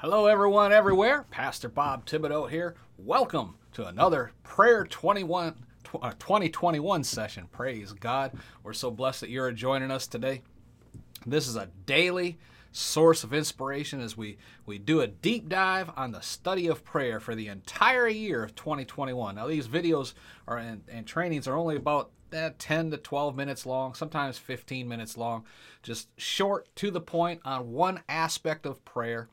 Hello, everyone, everywhere. Pastor Bob Thibodeau here. Welcome to another Prayer 21, uh, 2021 session. Praise God. We're so blessed that you're joining us today. This is a daily source of inspiration as we, we do a deep dive on the study of prayer for the entire year of 2021. Now, these videos are and, and trainings are only about eh, 10 to 12 minutes long, sometimes 15 minutes long, just short to the point on one aspect of prayer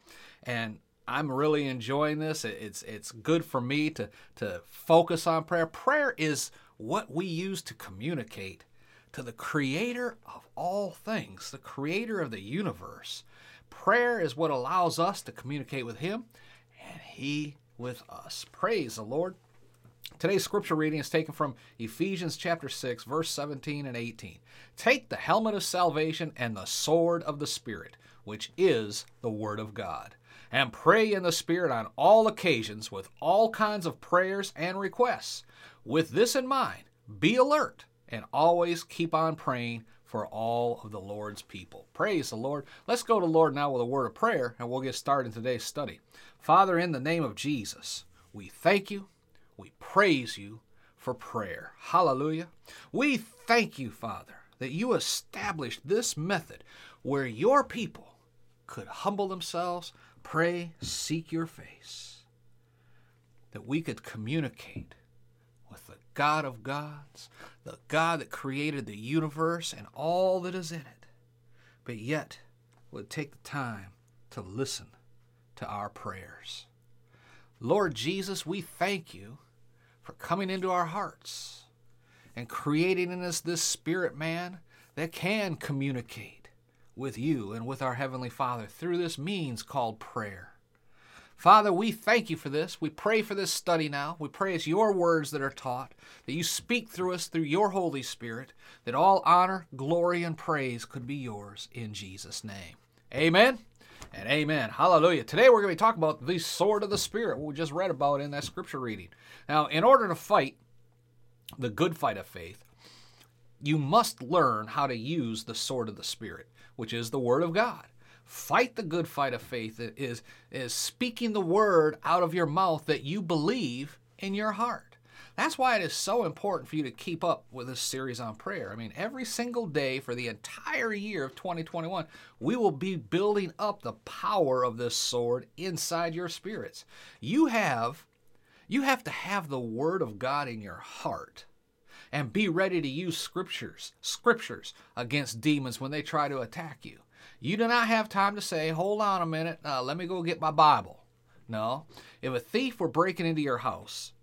and I'm really enjoying this. It's it's good for me to to focus on prayer. Prayer is what we use to communicate to the creator of all things, the creator of the universe. Prayer is what allows us to communicate with him and he with us. Praise the Lord. Today's scripture reading is taken from Ephesians chapter 6 verse 17 and 18. Take the helmet of salvation and the sword of the spirit, which is the word of God and pray in the Spirit on all occasions with all kinds of prayers and requests. With this in mind, be alert and always keep on praying for all of the Lord's people. Praise the Lord. Let's go to the Lord now with a word of prayer and we'll get started in today's study. Father, in the name of Jesus, we thank you, we praise you for prayer. Hallelujah. We thank you, Father, that you established this method where your people could humble themselves pray, seek your face, that we could communicate with the God of gods, the God that created the universe and all that is in it, but yet would take the time to listen to our prayers. Lord Jesus, we thank you for coming into our hearts and creating in us this spirit man that can communicate with you and with our Heavenly Father through this means called prayer. Father, we thank you for this. We pray for this study now. We pray it's your words that are taught, that you speak through us through your Holy Spirit, that all honor, glory, and praise could be yours in Jesus' name. Amen and amen. Hallelujah. Today we're going to be talking about the sword of the Spirit, what we just read about in that scripture reading. Now, in order to fight the good fight of faith, you must learn how to use the sword of the Spirit which is the Word of God. Fight the good fight of faith is, is speaking the word out of your mouth that you believe in your heart. That's why it is so important for you to keep up with this series on prayer. I mean, every single day for the entire year of 2021, we will be building up the power of this sword inside your spirits. You have you have to have the word of God in your heart and be ready to use scriptures, scriptures against demons when they try to attack you. You do not have time to say, "Hold on a minute, uh, let me go get my Bible." No. If a thief were breaking into your house,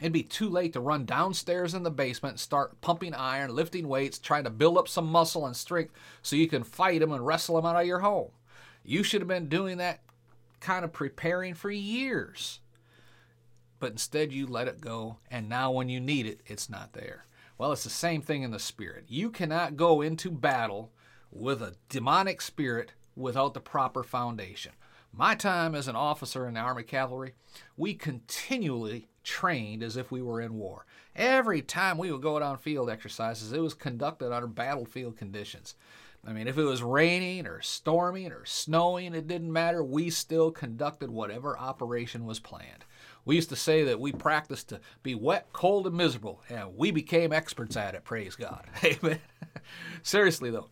it'd be too late to run downstairs in the basement start pumping iron, lifting weights, trying to build up some muscle and strength so you can fight him and wrestle him out of your home. You should have been doing that kind of preparing for years but instead you let it go, and now when you need it, it's not there. Well, it's the same thing in the spirit. You cannot go into battle with a demonic spirit without the proper foundation. My time as an officer in the Army Cavalry, we continually trained as if we were in war. Every time we would go out on field exercises, it was conducted under battlefield conditions. I mean, if it was raining or storming or snowing, it didn't matter. We still conducted whatever operation was planned. We used to say that we practiced to be wet, cold, and miserable, and we became experts at it, praise God. Amen. Seriously, though,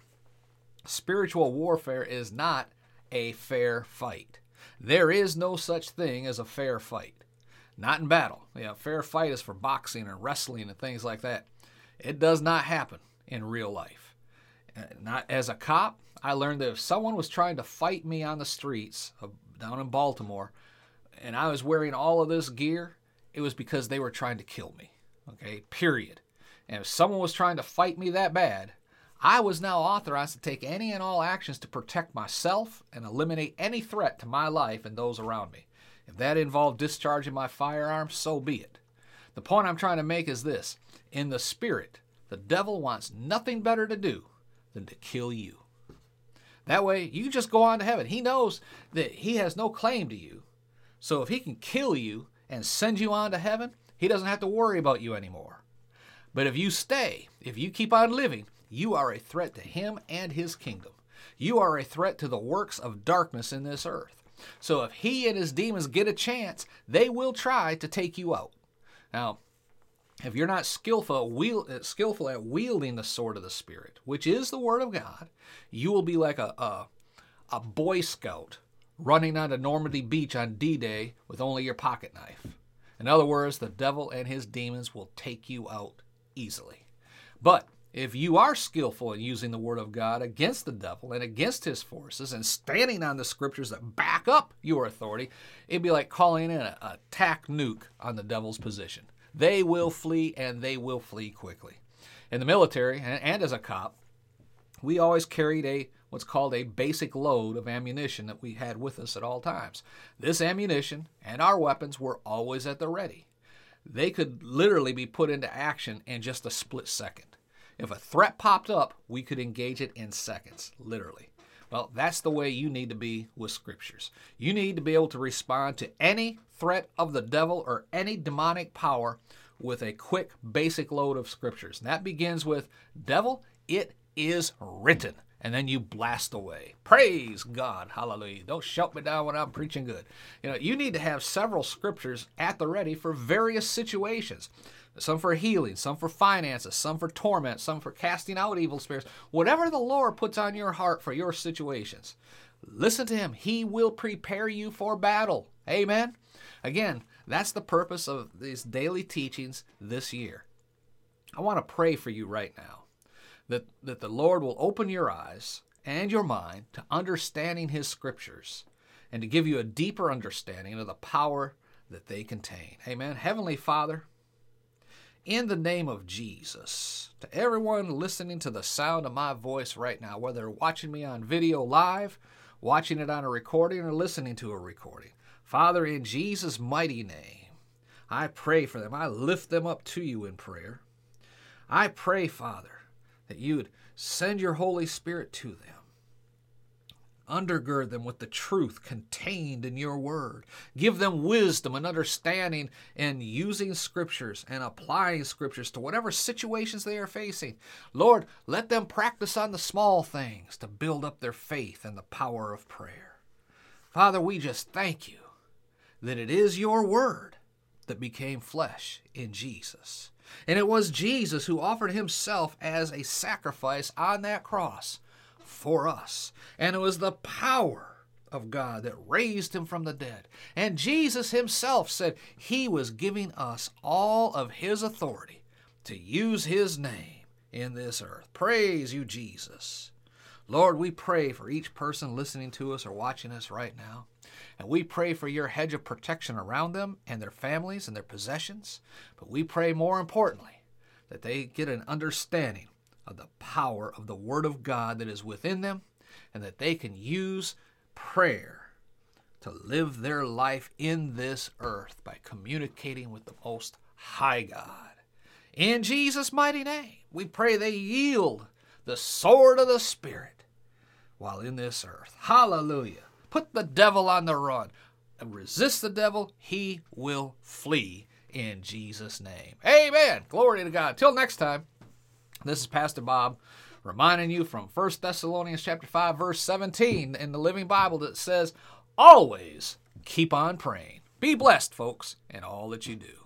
spiritual warfare is not a fair fight. There is no such thing as a fair fight. Not in battle. Know, fair fight is for boxing and wrestling and things like that. It does not happen in real life. Uh, not as a cop, I learned that if someone was trying to fight me on the streets of, down in Baltimore, and I was wearing all of this gear, it was because they were trying to kill me. Okay, period. And if someone was trying to fight me that bad, I was now authorized to take any and all actions to protect myself and eliminate any threat to my life and those around me. If that involved discharging my firearm, so be it. The point I'm trying to make is this in the spirit, the devil wants nothing better to do than to kill you. That way, you just go on to heaven. He knows that he has no claim to you. So if he can kill you and send you on to heaven, he doesn't have to worry about you anymore. But if you stay, if you keep on living, you are a threat to him and his kingdom. You are a threat to the works of darkness in this earth. So if he and his demons get a chance, they will try to take you out. Now, if you're not skillful, at skillful at wielding the sword of the Spirit, which is the Word of God, you will be like a, a, a Boy Scout running onto Normandy Beach on D Day with only your pocket knife. In other words, the devil and his demons will take you out easily. But if you are skillful in using the Word of God against the devil and against his forces and standing on the scriptures that back up your authority, it'd be like calling in a, a tac nuke on the devil's position. They will flee and they will flee quickly. In the military and, and as a cop, we always carried a what's called a basic load of ammunition that we had with us at all times. This ammunition and our weapons were always at the ready. They could literally be put into action in just a split second. If a threat popped up, we could engage it in seconds, literally. Well, that's the way you need to be with scriptures. You need to be able to respond to any threat of the devil or any demonic power with a quick, basic load of scriptures. And that begins with Devil, it is written. And then you blast away. Praise God. Hallelujah. Don't shut me down when I'm preaching good. You know, you need to have several scriptures at the ready for various situations some for healing, some for finances, some for torment, some for casting out evil spirits. Whatever the Lord puts on your heart for your situations, listen to Him. He will prepare you for battle. Amen. Again, that's the purpose of these daily teachings this year. I want to pray for you right now that, that the Lord will open your eyes and your mind to understanding His scriptures and to give you a deeper understanding of the power that they contain. Amen. Heavenly Father, in the name of Jesus, to everyone listening to the sound of my voice right now, whether watching me on video live, watching it on a recording, or listening to a recording, Father, in Jesus' mighty name, I pray for them. I lift them up to you in prayer. I pray, Father, that you would send your Holy Spirit to them Undergird them with the truth contained in your word. Give them wisdom and understanding in using scriptures and applying scriptures to whatever situations they are facing. Lord, let them practice on the small things to build up their faith and the power of prayer. Father, we just thank you that it is your word that became flesh in Jesus. And it was Jesus who offered himself as a sacrifice on that cross for us. And it was the power of God that raised him from the dead. And Jesus himself said he was giving us all of his authority to use his name in this earth. Praise you, Jesus. Lord, we pray for each person listening to us or watching us right now. And we pray for your hedge of protection around them and their families and their possessions. But we pray more importantly that they get an understanding of the power of the Word of God that is within them, and that they can use prayer to live their life in this earth by communicating with the Most High God. In Jesus' mighty name, we pray they yield the sword of the Spirit while in this earth. Hallelujah. Put the devil on the run resist the devil, he will flee in Jesus' name. Amen. Glory to God. Till next time. This is Pastor Bob reminding you from 1 Thessalonians chapter 5 verse 17 in the Living Bible that says, "Always keep on praying." Be blessed, folks, in all that you do.